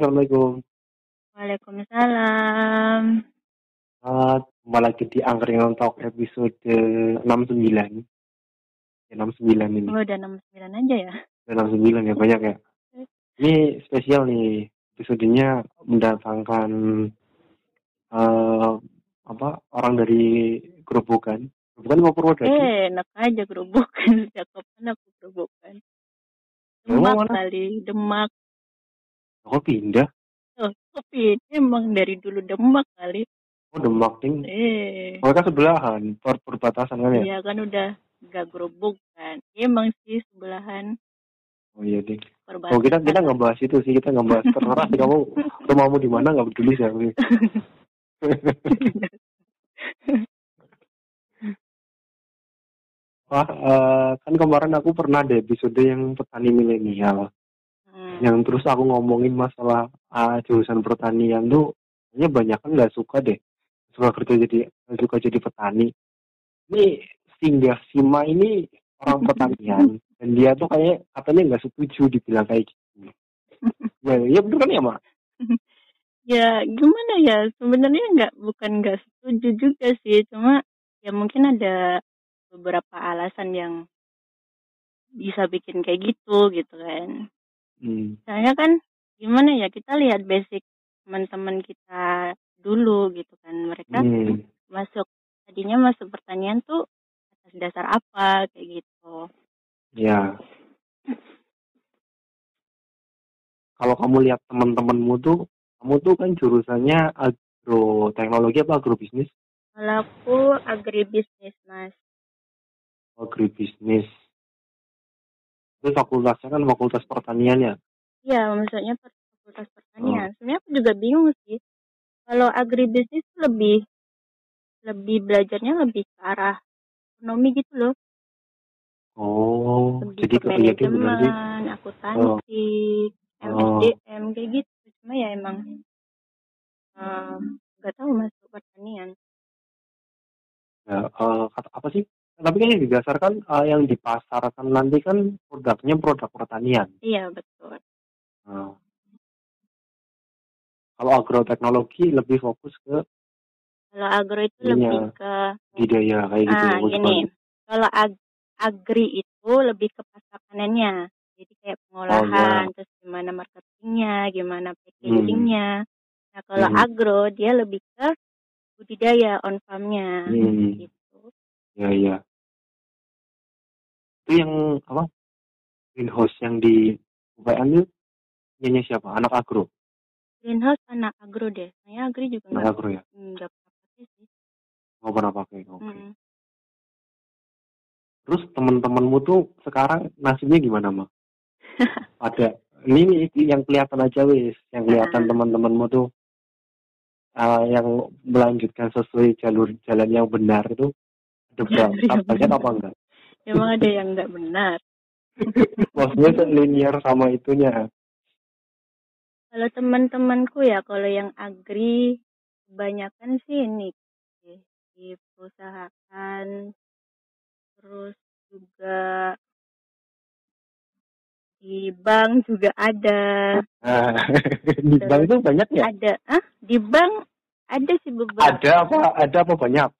Assalamualaikum. Waalaikumsalam. Uh, kembali lagi di Angkringan Talk episode 69. Ya, 69 ini. Oh, udah 69 aja ya? Udah 69 ya, banyak ya. Ini spesial nih, episodenya mendatangkan uh, apa orang dari Gerobokan. Gerobokan mau Purwodadi? Eh, enak aja Gerobokan. Sejak kapan aku Gerobokan? Demak kali, Demak. Kok pindah? Oh, tapi emang dari dulu Demak kali. Oh, Demak nih. Eh, Mereka sebelahan, per perbatasan kan ya? iya kan udah gak Gerobokan. Emang sih sebelahan Oh iya deh. perbatasan. Oh kita kita nggak bahas itu sih, kita nggak bahas terserah sih kamu rumahmu di mana nggak peduli sih aku. Wah, eh, kan kemarin aku pernah ada episode yang petani milenial, Hmm. Yang terus aku ngomongin masalah ah, jurusan pertanian tuh, kayaknya banyak kan nggak suka deh, suka kerja jadi suka jadi petani. Ini singgah Sima ini orang pertanian, dan dia tuh kayak katanya nggak setuju dibilang kayak gitu. Ya, ya bener kan ya mak? ya gimana ya sebenarnya nggak bukan nggak setuju juga sih cuma ya mungkin ada beberapa alasan yang bisa bikin kayak gitu gitu kan Hmm. soalnya kan gimana ya kita lihat basic teman-teman kita dulu gitu kan mereka Hmm. masuk tadinya masuk pertanian tuh atas dasar apa kayak gitu Ya. Kalau kamu lihat teman-temanmu tuh, kamu tuh kan jurusannya agroteknologi apa agrobisnis? kalau aku agribisnis mas Agribisnis. Itu fakultasnya kan fakultas pertanian ya. Iya, maksudnya fakultas pertanian. Sebenarnya aku juga bingung sih. Kalau agribisnis lebih lebih belajarnya lebih ke arah ekonomi gitu loh. Oh, Lebih jadi ke ke iya sih. manajemen, akuntansi, Oh. MSDM kayak gitu. Cuma ya emang eh, nggak tahu masuk pertanian. Ya, kata apa sih? Tapi kan yang didasarkan eh, yang dipasarkan nanti kan produknya produk pertanian. Iya betul. Nah, kalau agroteknologi lebih fokus ke Kalau agro itu Iya. lebih ke budidaya kayak gitu. ah Bagus gini. Kalau ag- agri itu lebih ke pasar panennya. Jadi kayak Oh, pengolahan, iya. terus gimana marketingnya, gimana packagingnya. Nah kalau Hmm. agro dia lebih ke budidaya on farmnya Hmm. gitu. Ya, ya. Itu yang apa? Greenhouse yang di UPN itu punyanya siapa? Anak agro. Greenhouse anak agro deh. Saya agri juga Anak agro ya. nggak pernah pakai sih. Nggak pernah pakai. Oke. Mm. Terus teman-temanmu tuh sekarang nasibnya gimana, Mak? Ada ini nih, yang kelihatan aja wis, yang kelihatan Ah. teman-temanmu tuh eh, yang melanjutkan sesuai jalur jalan yang benar itu ada berapa? Jalur yang Banyak apa enggak? Emang ada yang nggak benar. Maksudnya linear sama itunya. Kalau teman-temanku ya, kalau yang agri kebanyakan sih ini sih, di perusahaan, terus juga di bank juga ada, Nah, di bank itu banyak ya? ada, ah di bank ada sih beberapa. Ada apa? Ada apa banyak?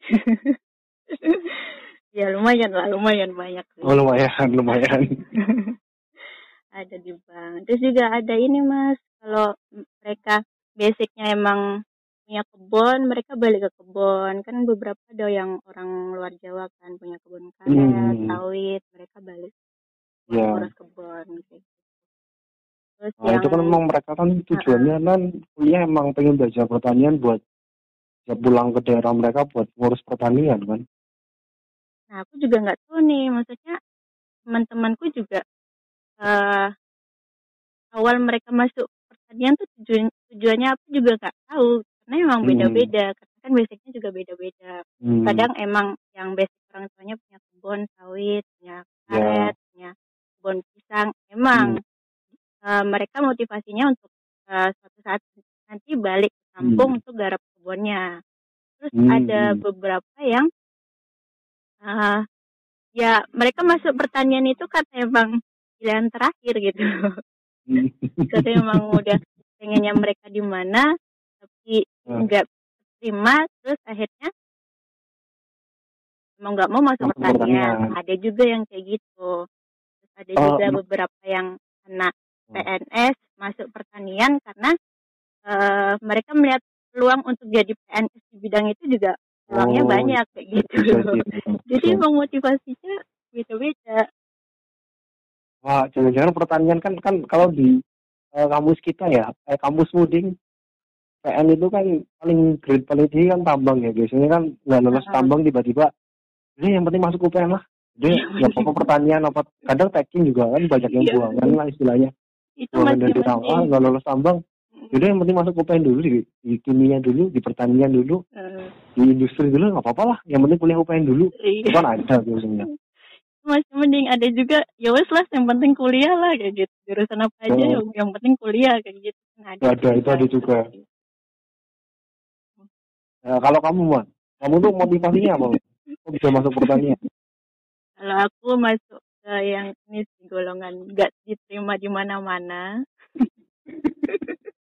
ya lumayan lah, lumayan banyak sih. Oh lumayan, lumayan. ada di bank. Terus juga ada ini mas, kalau mereka basicnya emang punya kebun, mereka balik ke kebun. Kan beberapa ada yang orang luar Jawa kan punya kebun karet, Hmm. sawit, mereka balik Ya. ngurus kebun gitu. Terus Nah yang itu kan emang mereka kan tujuannya kan kuliah emang pengen belajar pertanian buat ya pulang ke daerah mereka buat ngurus pertanian kan. Nah, aku juga nggak tahu nih, maksudnya teman-temanku juga eh awal mereka masuk pertanian tuh tujuan tujuannya apa juga nggak tahu, karena emang Hmm. beda-beda, karena kan basicnya juga beda-beda. Hmm. Kadang emang yang basic orang tuanya punya kebun sawit, punya Ya. karet, punya kebun pisang, emang eh, mereka motivasinya untuk eh, suatu saat nanti balik ke kampung Hmm. untuk garap kebunnya. Terus Hmm, ada hmm. beberapa yang eh ya mereka masuk pertanian itu karena emang pilihan terakhir gitu. jadi emang udah pengennya mereka di mana tapi Hmm. nggak terima terus akhirnya mau nggak mau masuk pertanian pertanian. ada juga yang kayak gitu terus ada Oh, juga beberapa yang kena Hmm. PNS masuk pertanian karena eh, mereka melihat peluang untuk jadi PNS di bidang itu juga peluangnya Oh, banyak kayak gitu bisa sih. jadi Bisa. emang motivasinya beda-beda Wah, jangan-jangan pertanian kan kan kalau di eh, kampus kita ya, eh, kampus muding PN itu kan paling grade paling tinggi kan tambang ya. Biasanya kan nggak lulus tambang tiba-tiba, ini yang penting masuk UPN lah. Jadi nggak apa-apa pertanian apa kadang taking juga kan banyak yang Iya. buangan lah istilahnya. itu Buangan masih dari tambang, nggak lulus tambang. Jadi yang penting masuk UPN dulu di, di kimia dulu, di pertanian dulu, Eh, di industri dulu nggak apa-apa lah. Yang penting kuliah UPN dulu. iya. Itu kan ada biasanya. masih mending ada juga ya wes lah yang penting kuliah lah kayak gitu jurusan apa aja Oh. yang, yang penting kuliah kayak gitu Itu ada, itu ada juga. Nah, kalau kamu mah, kamu tuh motivasinya apa? Kok bisa masuk pertanian? kalau aku masuk ke yang ini golongan nggak diterima di mana-mana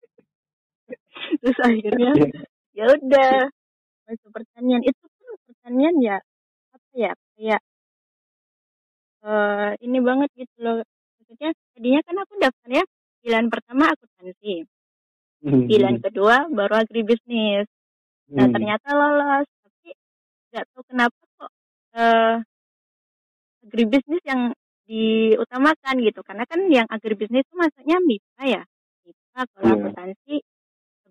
terus akhirnya Ya, ya udah. Masuk pertanian. Itu pun pertanian ya apa ya kayak eh ini banget gitu loh. Maksudnya tadinya kan aku daftarnya pilihan pertama akuntansi. Hmm, pilihan kedua baru agribisnis. Nah hmm, ternyata lolos. Tapi nggak tahu kenapa kok eh agribisnis yang diutamakan gitu. Karena kan yang agribisnis itu masuknya MIPA ya. MIPA kalau Iya. akuntansi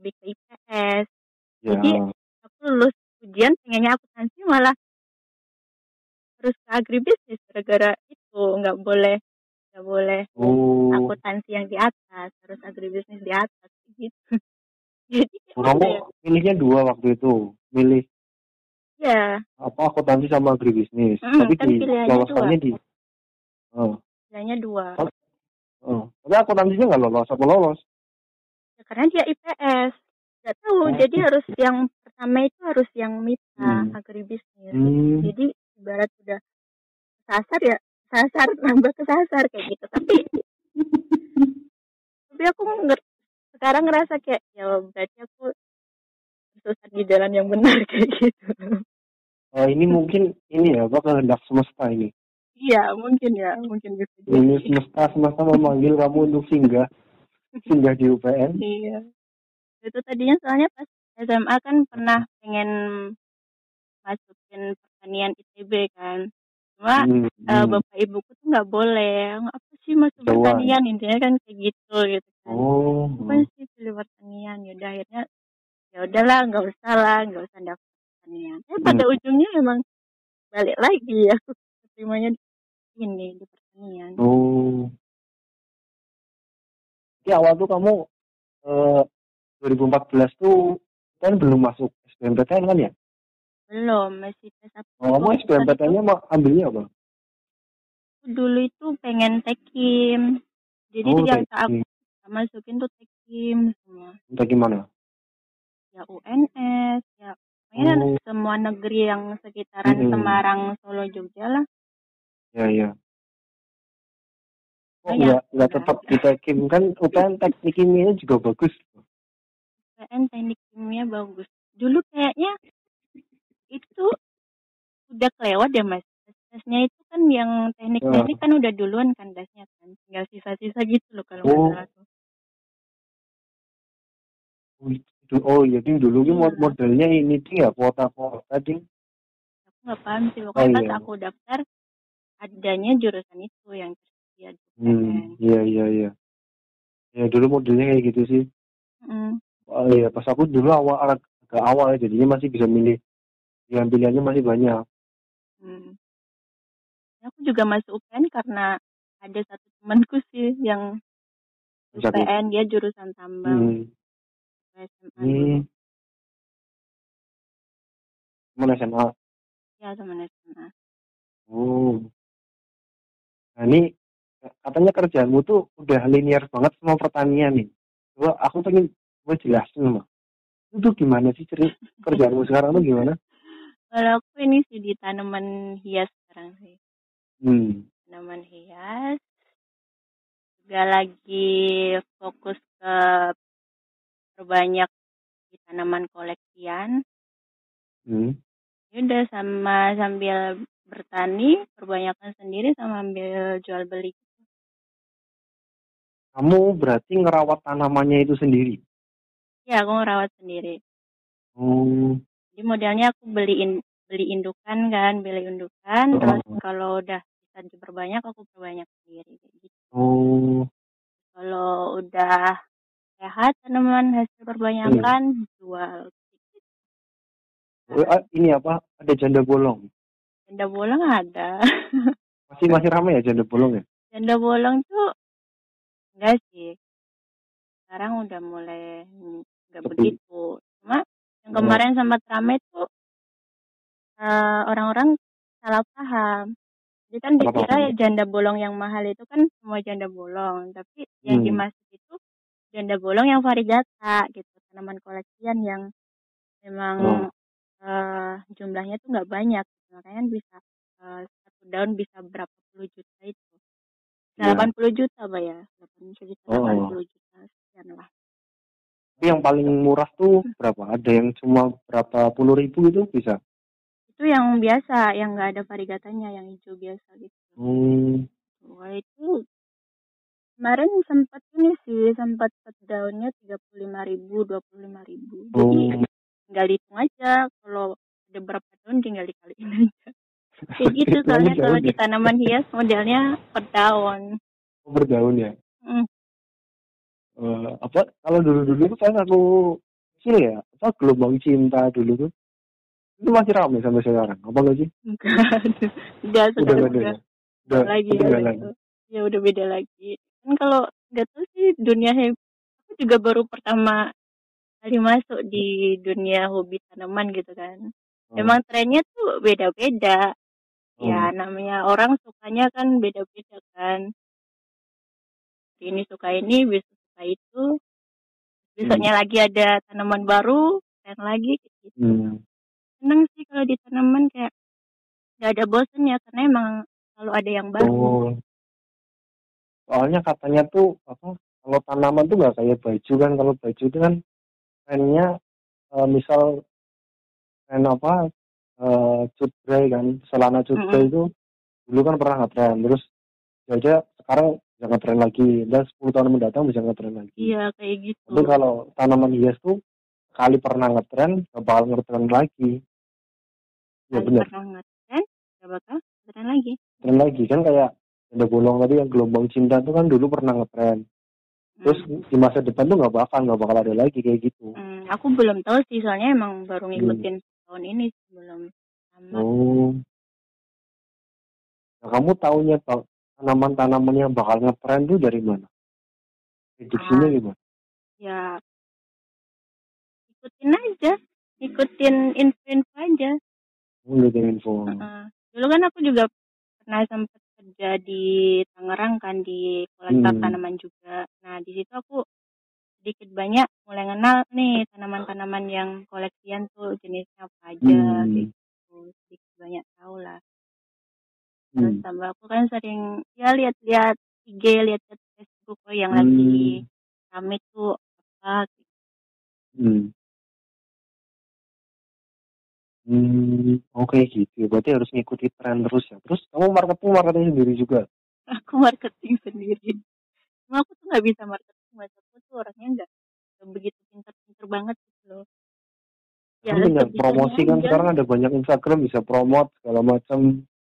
lebih ke IPS ya. jadi aku lulus ujian pengennya akuntansi malah terus ke agribisnis gara-gara itu nggak boleh nggak boleh Oh, akuntansi yang di atas harus agribisnis di atas gitu jadi kamu ya? milihnya dua waktu itu, milih ya apa akuntansi sama agribisnis. Mm, Tapi kan di pilihannya lolosannya di, oh, nilainya dua oh. Tapi akuntansinya nggak lolos, apa lolos? Karena dia IPS nggak tahu Oh. jadi harus yang pertama itu harus yang MIPA Hmm. agribisnis Hmm, jadi ibarat udah kesasar ya kesasar nambah kesasar kayak gitu. Tapi tapi aku nger- sekarang ngerasa kayak ya berarti aku susah di jalan yang benar kayak gitu. Oh, ini mungkin ini ya, apa kehendak semesta ini. iya mungkin ya mungkin bisa Ini semesta semesta memanggil kamu untuk singgah, singgah di UPN. iya. Itu tadinya soalnya pas SMA kan pernah pengen masukin pertanian ITB kan. Cuma Hmm, hmm. bapak ibuku tuh nggak boleh. Apa sih masuk pertanian? Intinya kan kayak gitu gitu kan. Oh, apa sih pilih pertanian? Ya udah akhirnya ya udahlah nggak usah lah nggak usah daftar pertanian. Eh pada ujungnya emang balik lagi ya aku keterimanya di ini di pertanian. Oh. Di awal tuh kamu eh 2014 tuh kan belum masuk SBMPTN kan ya? belum masih tes apa Oh, kamu SBMPTN-nya mau ambilnya apa? dulu itu pengen tekim jadi oh, yang aku masukin tuh tekim semua Entah gimana? ya UNS ya pokoknya Oh. semua negeri yang sekitaran Mm-mm. Semarang Solo Jogja lah Ya, ya. Oh, Banyak. enggak, enggak tetap di Tekim kan UPN teknik kimia juga bagus. PN teknik kimia bagus dulu kayaknya itu udah kelewat ya mas tesnya itu kan yang teknik Ya. teknik kan udah duluan kan dasnya kan tinggal sisa-sisa gitu loh kalau nggak Oh. salah tuh Oh, itu- Oh, jadi dulu Iya. modelnya ini ding ya kuota-kuota ding. aku nggak paham sih pokoknya Oh, pas iya. aku daftar adanya jurusan itu yang tersedia di PN Hmm, iya iya iya. Ya dulu modelnya kayak gitu sih. Mm. Oh iya, pas aku dulu awal agak awal jadinya masih bisa milih. Pilihan-pilihannya masih banyak. Hmm. Aku juga masuk UPN karena ada satu temanku sih yang Satu. UPN dia jurusan tambang Hmm. SMA. Hmm. Temen SMA. Ya teman SMA. Oh. Nah ini katanya kerjaanmu tuh udah linear banget sama pertanian nih. Coba aku pengen gue jelasin mah. Itu gimana sih cerita kerjaanmu sekarang tuh gimana? Kalau aku ini sih di tanaman hias sekarang sih. Hmm. Tanaman hias. juga lagi fokus ke perbanyak di tanaman koleksian. Hmm. Ya udah sama sambil bertani, perbanyakkan sendiri sama ambil jual beli. Kamu berarti ngerawat tanamannya itu sendiri? Ya, aku ngerawat sendiri. Oh, Jadi modelnya aku beliin beli indukan kan, beli indukan, Oh. terus kalau udah bisa diperbanyak aku perbanyak sendiri kayak gitu. oh, Kalau udah sehat tanaman hasil perbanyakan jual. Oh, ini apa? Ada janda bolong. Janda bolong ada. Masih masih ramai ya janda bolong ya? Janda bolong tuh enggak sih. Sekarang udah mulai enggak Sepi. begitu. Cuma yang kemarin sempat ramai tuh eh, orang-orang salah paham. Jadi kan Salah dikira paham. ya janda bolong yang mahal itu kan semua janda bolong, tapi yang Hmm. dimaksud itu janda bolong yang varigata gitu, tanaman koleksian yang memang Oh. eh, jumlahnya tuh nggak banyak, makanya bisa eh, satu daun bisa berapa puluh juta itu. Iya. 80 juta, Pak ya. 80 juta, Oh. 80 juta sekian lah. Tapi yang paling murah tuh berapa? Ada yang cuma berapa puluh ribu gitu bisa? Itu yang biasa, yang nggak ada varigatanya, yang hijau biasa gitu. Hmm. Wah itu kemarin sempat ini sih, sempat satu daunnya 35 ribu, 25 ribu. Jadi Oh. tinggal dihitung aja, kalau ada berapa daun tinggal dikaliin aja. Kayak gitu soalnya kalau daun di ya? tanaman hias modelnya per daun. Oh, berdaun ya? Hmm. Eh, apa kalau dulu-dulu tuh pas aku kecil ya, apa gelombang cinta dulu tuh itu masih ramai sampai sekarang, apa enggak sih? Enggak, Udah nggak ada udah ya? Udah, lagi udah ya, nggak lagi. ya udah beda lagi. Kan kalau nggak tahu sih dunia heb aku juga baru pertama kali masuk di dunia hobi tanaman gitu kan. Oh. Emang trennya tuh beda-beda. Ya namanya orang sukanya kan beda-beda kan. Hari ini suka ini, besok suka itu. Besoknya lagi ada tanaman baru, tren lagi kayak gitu. Hmm. Seneng sih kalau di tanaman kayak nggak ada bosennya karena emang selalu ada yang baru. Oh. Soalnya katanya tuh apa? Kalau tanaman tuh nggak kayak baju kan. Kalau baju itu kan trennya eh, misal tren apa? Eh, cutbray kan, celana cutbray itu dulu kan pernah ngetren. Terus ya aja sekarang bisa ngetren lagi. Dan 10 tahun mendatang bisa ngetren lagi. Iya kayak gitu. Tapi kalau tanaman hias tuh kali pernah ngetren, gak bakal ngetren lagi. Ya Kali benar, pernah ngetren, gak bakal ngetren lagi. ngetren lagi kan kayak ada bolong tadi yang gelombang cinta tuh kan dulu pernah ngetren. Terus Hmm. di masa depan tuh nggak bakal nggak bakal ada lagi kayak gitu. Hmm, aku belum tahu sih soalnya emang baru Hmm. ngikutin tahun ini sebelum lama. Oh. Nah, kamu taunya tau tanaman-tanaman yang bakal ngetren tuh dari mana? Prediksinya Ah. gimana? Ya ikutin aja, ikutin info-info aja. Lihat info. Heeh. Dulu kan aku juga pernah sempat kerja di Tangerang kan di kolektor Hmm. tanaman juga. Nah di situ aku sedikit banyak mulai kenal nih tanaman-tanaman yang koleksian tuh jenisnya apa aja Hmm. gitu. Sedikit banyak tahu lah. Terus Hmm. tambah aku kan sering ya lihat-lihat IG, lihat-lihat Facebook oh yang lagi rame tuh apa gitu. Hmm. Hmm, oke gitu. Berarti harus ngikuti tren terus ya. Terus kamu marketing marketing sendiri juga. Aku marketing sendiri. Cuma aku tuh nggak bisa marketing, mas aku tuh orangnya nggak nggak begitu pintar-pintar banget gitu loh. Ya, sebisanya promosi kan aja. sekarang ada banyak Instagram bisa promote segala macam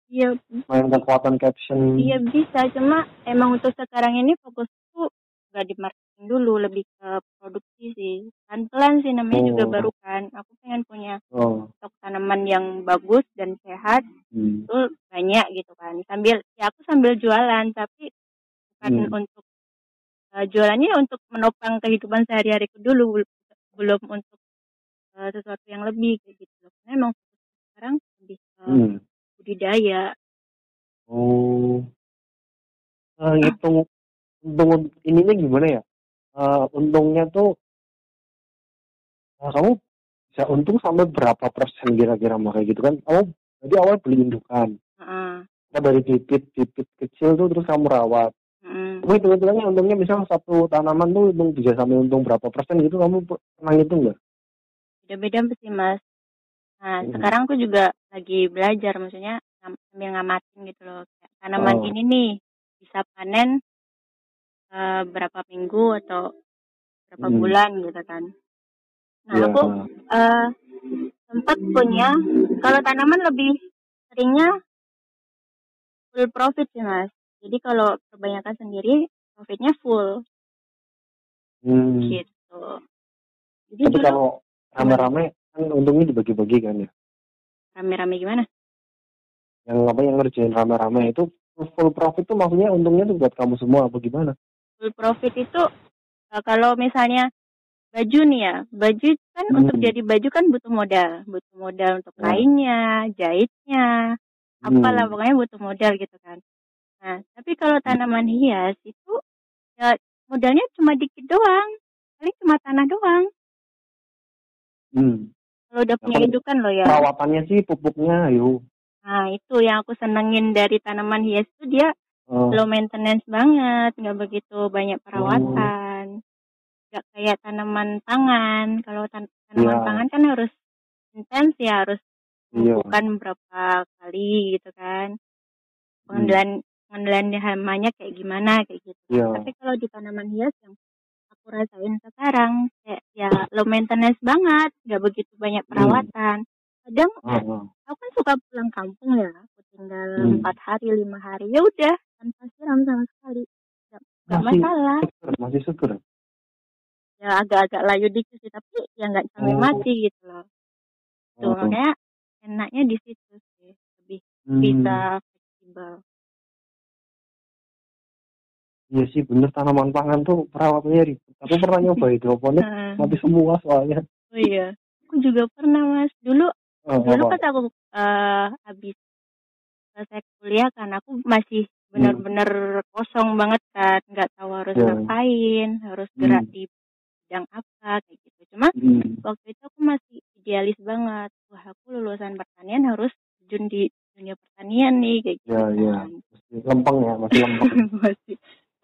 Iya, main kekuatan caption. iya bisa. Cuma emang untuk sekarang ini fokusku nggak di marketing dulu, lebih ke produksi sih. Pelan-pelan sih namanya juga Oh. baru kan. Aku pengen punya Oh. stok tanaman yang bagus dan sehat Hmm. itu banyak gitu kan. Sambil ya aku sambil jualan, tapi bukan Hmm. untuk eh, jualannya untuk menopang kehidupan sehari-hariku dulu, belum untuk eh, sesuatu yang lebih kayak gitu. Karena emang sekarang lebih ke Hmm. budidaya. Oh. Nah, ngitung untung ininya gimana ya? Eh, untungnya tuh nah, kamu bisa untung sampai berapa persen kira-kira mah kayak gitu kan? Kamu jadi awal beli indukan. Heeh. Nah, dari bibit bibit kecil tuh terus kamu rawat. Mm. Kamu hitung-hitungannya untungnya misal satu tanaman tuh untung bisa sampai untung berapa persen gitu kamu pernah ngitung nggak? Beda-beda sih mas. Nah Hmm. sekarang aku juga lagi belajar, maksudnya sambil ngamatin gitu loh. Kayak tanaman Oh. ini nih bisa panen eh, berapa minggu atau berapa Hmm. bulan gitu kan. Nah Iya. aku eh, sempat punya kalau tanaman lebih seringnya full profit sih mas. Jadi kalau kebanyakan sendiri profitnya full Hmm. gitu. Jadi Tapi dulu kalau rame-rame kan untungnya dibagi-bagi kan ya. rame-rame gimana? Yang apa yang ngerjain rame-rame itu full profit tuh maksudnya untungnya tuh buat kamu semua apa gimana? Full profit itu eh, kalau misalnya baju nih ya, baju kan Hmm. untuk jadi baju kan butuh modal, butuh modal untuk Ya. kainnya, jahitnya, apalah Hmm. pokoknya butuh modal gitu kan. Nah, tapi kalau tanaman hias itu ya modalnya cuma dikit doang, paling cuma tanah doang. Hmm. Kalau udah punya indukan loh ya. Perawatannya sih pupuknya ayo. Nah, itu yang aku senengin dari tanaman hias itu dia Oh. low maintenance banget, nggak begitu banyak Oh. perawatan. Nggak kayak tanaman pangan. Kalau tan- tanaman Iya. pangan kan harus intens ya, harus Iya. bukan berapa kali gitu kan. Hmm. Pengendalian pengendalian hamanya kayak gimana kayak gitu. kan. Iya. Tapi kalau di tanaman hias yang aku rasain sekarang kayak ya low maintenance banget, nggak begitu banyak Hmm. perawatan. Kadang Ah, ah. aku kan suka pulang kampung ya, aku tinggal Hmm. empat hari lima hari ya udah tanpa siram sama sekali, nggak masalah. seger, masih seger. Ya agak-agak layu dikit sih, tapi ya nggak sampai Oh. mati gitu loh. Tuh Oh. makanya enaknya di situ sih, lebih Hmm. bisa fleksibel. Iya sih bener tanaman pangan tuh perawatannya ribet. Aku pernah nyoba hidroponik Heeh. mati semua soalnya. Oh iya, aku juga pernah mas. Dulu Oh, dulu apa? pas aku eh, habis selesai kuliah kan, aku masih benar-benar kosong banget kan, nggak tahu harus Ya. ngapain, harus gerak Hmm. di bidang apa kayak gitu. Cuma Hmm. waktu itu aku masih idealis banget. Wah, aku lulusan pertanian harus terjun di dunia pertanian nih kayak gitu Ya, ya. kan. Masih lempeng ya, masih lempeng. masih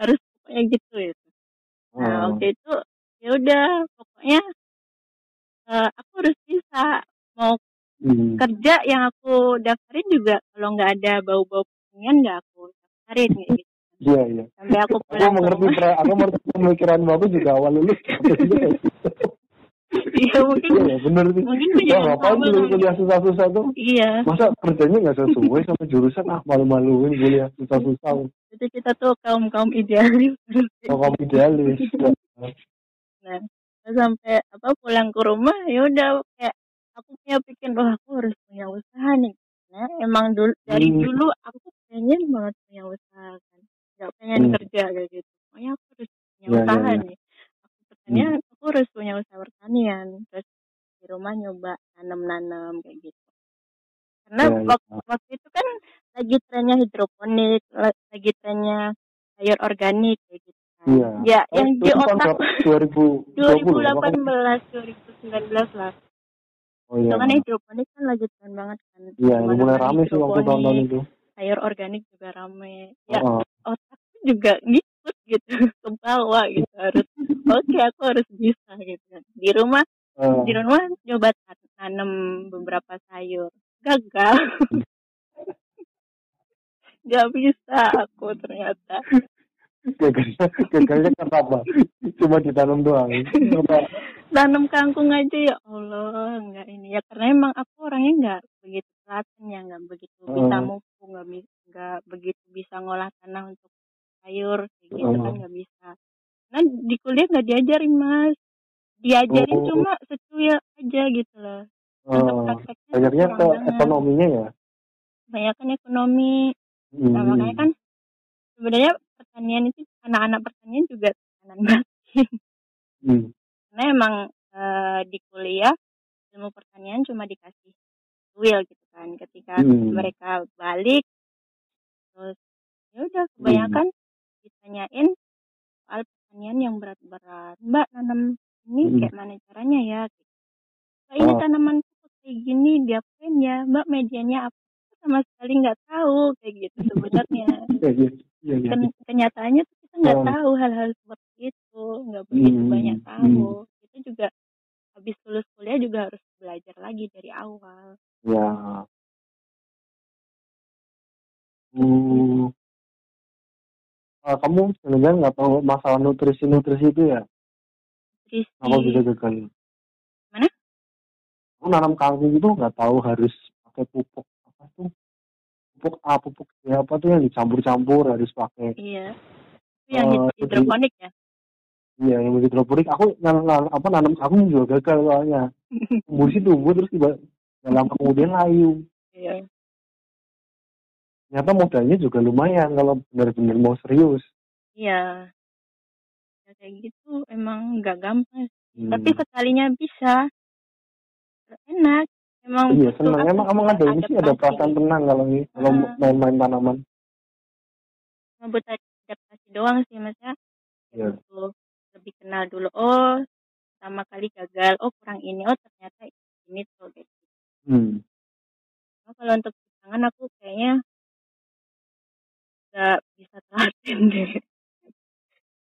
harus pokoknya gitu ya. Nah, Oh. waktu itu ya udah pokoknya eh, aku harus bisa mau Hmm. kerja yang aku daftarin juga kalau nggak ada bau-bau pertanian nggak aku daftarin gitu. Iya, iya. Sampai aku Aku pulang ke mengerti, aku mengerti pemikiran aku juga awal lulus. Iya mungkin Iya, ya, bener sih. mungkin Ya, ngapain sama kuliah, susah-susah tuh? Iya. Masa kerjanya nggak sesuai sama jurusan? Ah, malu-maluin kuliah susah-susah. Jadi kita tuh kaum kaum idealis. Kalau kamu idealis. Nah, sampai apa pulang ke rumah ya udah kayak aku punya pikir wah aku harus punya usaha nih. Nah, emang dulu dari Hmm. dulu aku pengen banget punya usaha kan. Gak pengen Hmm. kerja kayak gitu. Pokoknya aku harus punya Ya, ya, usaha ya. nih. Aku pertanian, aku harus punya usaha pertanian. Terus di rumah nyoba nanam-nanam kayak gitu. Karena Ya, ya. waktu, waktu itu kan lagi trennya hidroponik, la- lagi trennya sayur organik kayak gitu kan. Iya. Ya, Oh, yang di otak berapa? 2020 ya? Makanya- 2018 2019 lah Oh iya. itu kan hidroponik kan lagi tren banget kan Iya, mulai Ke mana-mana rame sih waktu tahun-tahun itu. sayur organik juga rame ya Oh, otakku juga ngikut gitu ke bawah gitu harus oke aku harus bisa gitu kan. Di rumah oh. di rumah coba tan- tanam beberapa sayur gagal. Nggak bisa aku ternyata. Gagalnya gagalnya karena apa cuma ditanam doang. Apa tanam kangkung aja ya Allah nggak ini. Ya karena emang aku orangnya nggak begitu telaten ya nggak begitu bisa Hmm. mupu nggak nggak begitu bisa ngolah tanah untuk sayur kayak gitu kan Hmm. nggak bisa nah di kuliah nggak diajarin mas diajarin Oh. cuma secuil aja gitu loh oh, banyaknya ke banget. ekonominya ya kebanyakan ekonomi Hmm. nah makanya kan sebenarnya pertanian itu anak-anak pertanian juga tekanan batin Hmm. karena emang eh, di kuliah ilmu pertanian cuma dikasih will gitu kan ketika Hmm. mereka balik terus ya udah kebanyakan ditanyain soal pertanian yang berat-berat mbak nanam ini Hmm. kayak mana caranya ya mbak ini Oh. tanaman kayak gini diapain ya mbak medianya apa sama sekali nggak tahu kayak gitu sebenarnya Ya, ya. Iya, iya. Ken kenyataannya tuh kita nggak Oh. tahu hal-hal seperti itu, nggak begitu Hmm, banyak hmm. tahu. Kita juga habis lulus kuliah juga harus belajar lagi dari awal. Ya. Ah, kamu sebenarnya nggak tahu masalah nutrisi-nutrisi itu ya? Apa bisa Nutrisi gagal? Mana? Aku nanam kangkung itu nggak tahu harus pakai pupuk apa tuh? Pupuk A, pupuk B apa tuh yang dicampur-campur harus pakai Iya. Itu yang jadi hidroponik ya? iya yang hidroponik aku nanam, nanam apa nanam kangkung juga gagal soalnya. Tumbuh sih tumbuh terus tiba nggak lama kemudian layu. Iya. Ternyata modalnya juga lumayan kalau benar-benar mau serius. Iya. Ya kayak gitu emang nggak gampang sih. Tapi Hmm. sekalinya bisa, enak. Emang Iya senang. apa Emang ya, ada ini sih ada perasaan tenang kalau ini kalau Heeh. main-main tanaman. Cuma butuh adaptasi doang sih Masnya. Kayak Iya. butuh lebih kenal dulu. Oh, pertama kali gagal. Oh, kurang ini. Oh, ternyata ini tuh gitu. Hmm. Cuma kalau untuk tangan aku kayaknya nggak bisa telaten deh.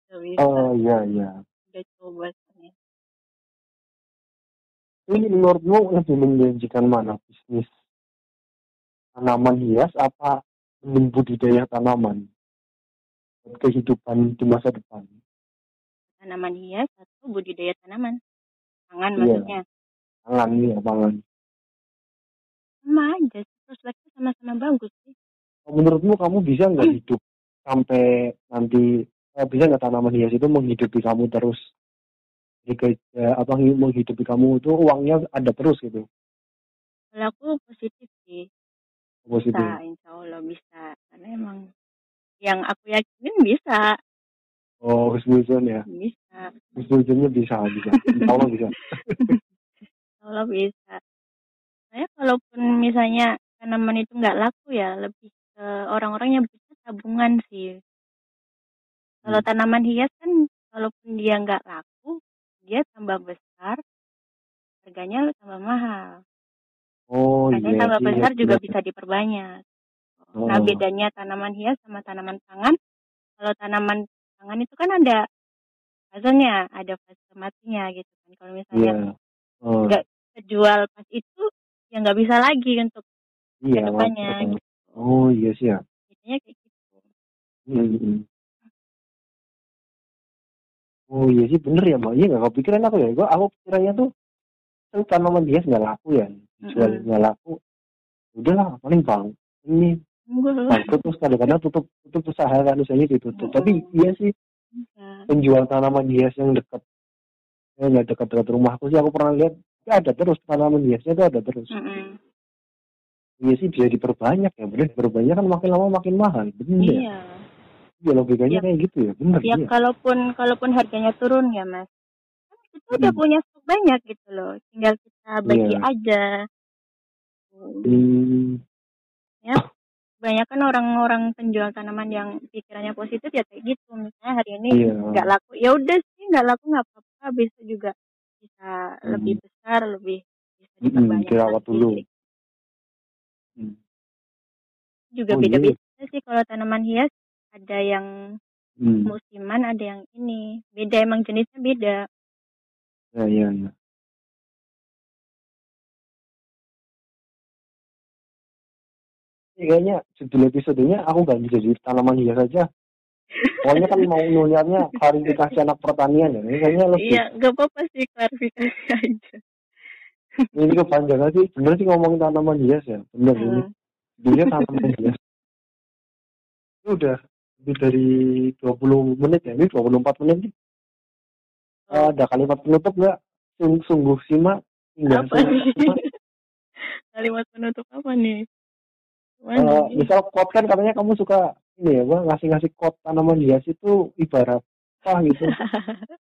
Nggak bisa. Oh iya iya. Udah coba soalnya. Ini menurutmu lebih menjanjikan mana bisnis tanaman hias apa mending budidaya tanaman buat kehidupan di masa depan? Tanaman hias atau budidaya tanaman? Pangan Iya, maksudnya. pangan ya pangan. Sama aja sih. Prospeknya sama-sama bagus sih. Menurutmu kamu bisa nggak hidup sampai nanti eh, bisa nggak tanaman hias itu menghidupi kamu terus? Jika eh, apa menghidupi kamu itu uangnya ada terus gitu Kalau aku positif sih. positif. Bisa, insya Allah bisa. Karena emang yang aku yakinin bisa. Oh, husnuzon ya. Bisa. Husnuzonnya bisa bisa. Insya Allah bisa. Insya Allah bisa. Saya kalaupun misalnya tanaman itu nggak laku ya, lebih ke orang-orang yang bisa tabungan sih. Kalau Hmm. tanaman hias kan, kalaupun dia nggak laku, dia tambah besar, harganya tambah mahal. Oh iya tambah iya besar juga benar. bisa diperbanyak. Nah, Oh. bedanya tanaman hias sama tanaman pangan, kalau tanaman pangan itu kan ada fasenya, ada fase matinya gitu kan. Kalau Iya. misalnya Oh, nggak kejual pas itu, ya nggak bisa lagi untuk iya ke depannya wajar. gitu. Oh iya sih ya. Kayak gitu. Hmm. Oh iya sih bener ya mbak. Iya nggak kepikiran aku ya. Gua aku pikirannya tuh kan tanaman hias nggak laku ya. Jual nggak laku. Udahlah paling bang. Ini Enggak bangkrut terus kadang-kadang tutup tutup usaha kan usahanya ditutup. Tapi Mm-mm. iya sih penjual tanaman hias yang dekat ya nggak dekat-dekat rumahku sih aku pernah lihat ya ada terus tanaman hiasnya itu ada terus. Iya sih bisa diperbanyak ya. Bener diperbanyak kan makin lama makin mahal. Bener ya. Iya. Iya logikanya Ya, kayak gitu ya. Bener ya iya. kalaupun kalaupun harganya turun ya mas, kan kita udah Hmm. punya stok banyak gitu loh. Tinggal kita bagi Iya. aja. Hmm. Hmm. Ya, banyak kan orang-orang penjual tanaman yang pikirannya positif ya kayak gitu. Misalnya hari ini Iya. nggak laku, ya udah sih nggak laku nggak apa-apa. Besok juga bisa lebih Hmm. besar, lebih bisa Mm-mm, diperbanyak dirawat lagi. dulu. Juga Oh iya. ya. beda-beda sih kalau tanaman hias. Ada yang Hmm. musiman, ada yang ini. Beda emang jenisnya beda. Ya, ya, ya. Ini kayaknya judul episodenya aku ganti jadi tanaman hias aja. Pokoknya kan mau nulisannya klarifikasi anak pertanian ya. Ini kayaknya lebih Iya, nggak apa-apa sih klarifikasi aja. ini kepanjangan sih. Bener sih ngomongin tanaman hias ya. Bener ini. Judulnya tanaman hias. Ini udah lebih dari 20 menit ya. Ini 24 menit nih. Oh, ada kalimat penutup nggak? Sung- Sungguh simak hingga apa sungguh nih? simak. Kalimat penutup apa nih? Mana Eh, nih? misal quote kan katanya kamu suka ini ya, ngasih-ngasih quote tanaman hias itu ibarat apa gitu.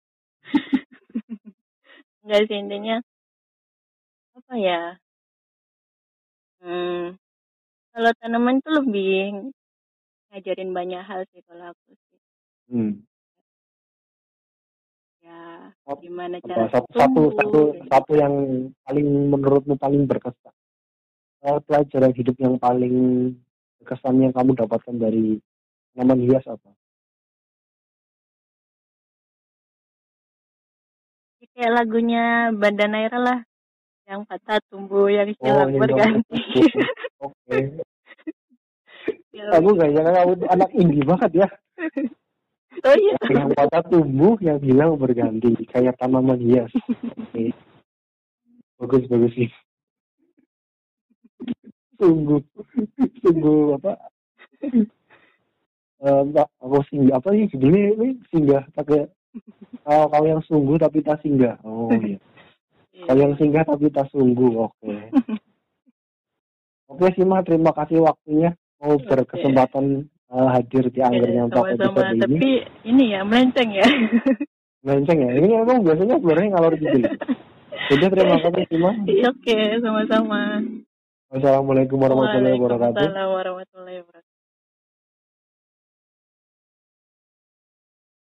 Enggak sih intinya apa ya? Hmm, kalau tanaman tuh lebih ngajarin banyak hal sih kalau aku sih. Hmm. Ya, Ap- gimana Apa cara satu satu tumbuh satu gitu. satu yang paling menurutmu paling berkesan Eh, pelajaran hidup yang paling berkesan yang kamu dapatkan dari tanaman hias apa? Ya, kayak lagunya Banda Naira lah. Yang patah tumbuh, yang hilang Oh, berganti. Oke. Ya, Aku gak nyangka kamu anak indie banget ya. oh iya. Yang patah tumbuh, yang hilang berganti. Kayak tanaman hias. Oke. Bagus, bagus sih. Sungguh, sungguh apa? Eh, Mbak, aku singgah apa sih judulnya ini singgah pakai kalau kalau yang sungguh tapi tak singgah. Oh iya. Kalau yang singgah tapi tak sungguh. Oke. Oke sih mah terima kasih waktunya mau Oke. berkesempatan eh, hadir di anggernya untuk episode ini. Tapi ini ya melenceng ya. Melenceng ya. Ini emang biasanya sebenarnya ngalor gitu. Jadi terima kasih Sima. Oke, sama-sama. Wassalamualaikum warahmatullahi wabarakatuh. Waalaikumsalam warahmatullahi wabarakatuh.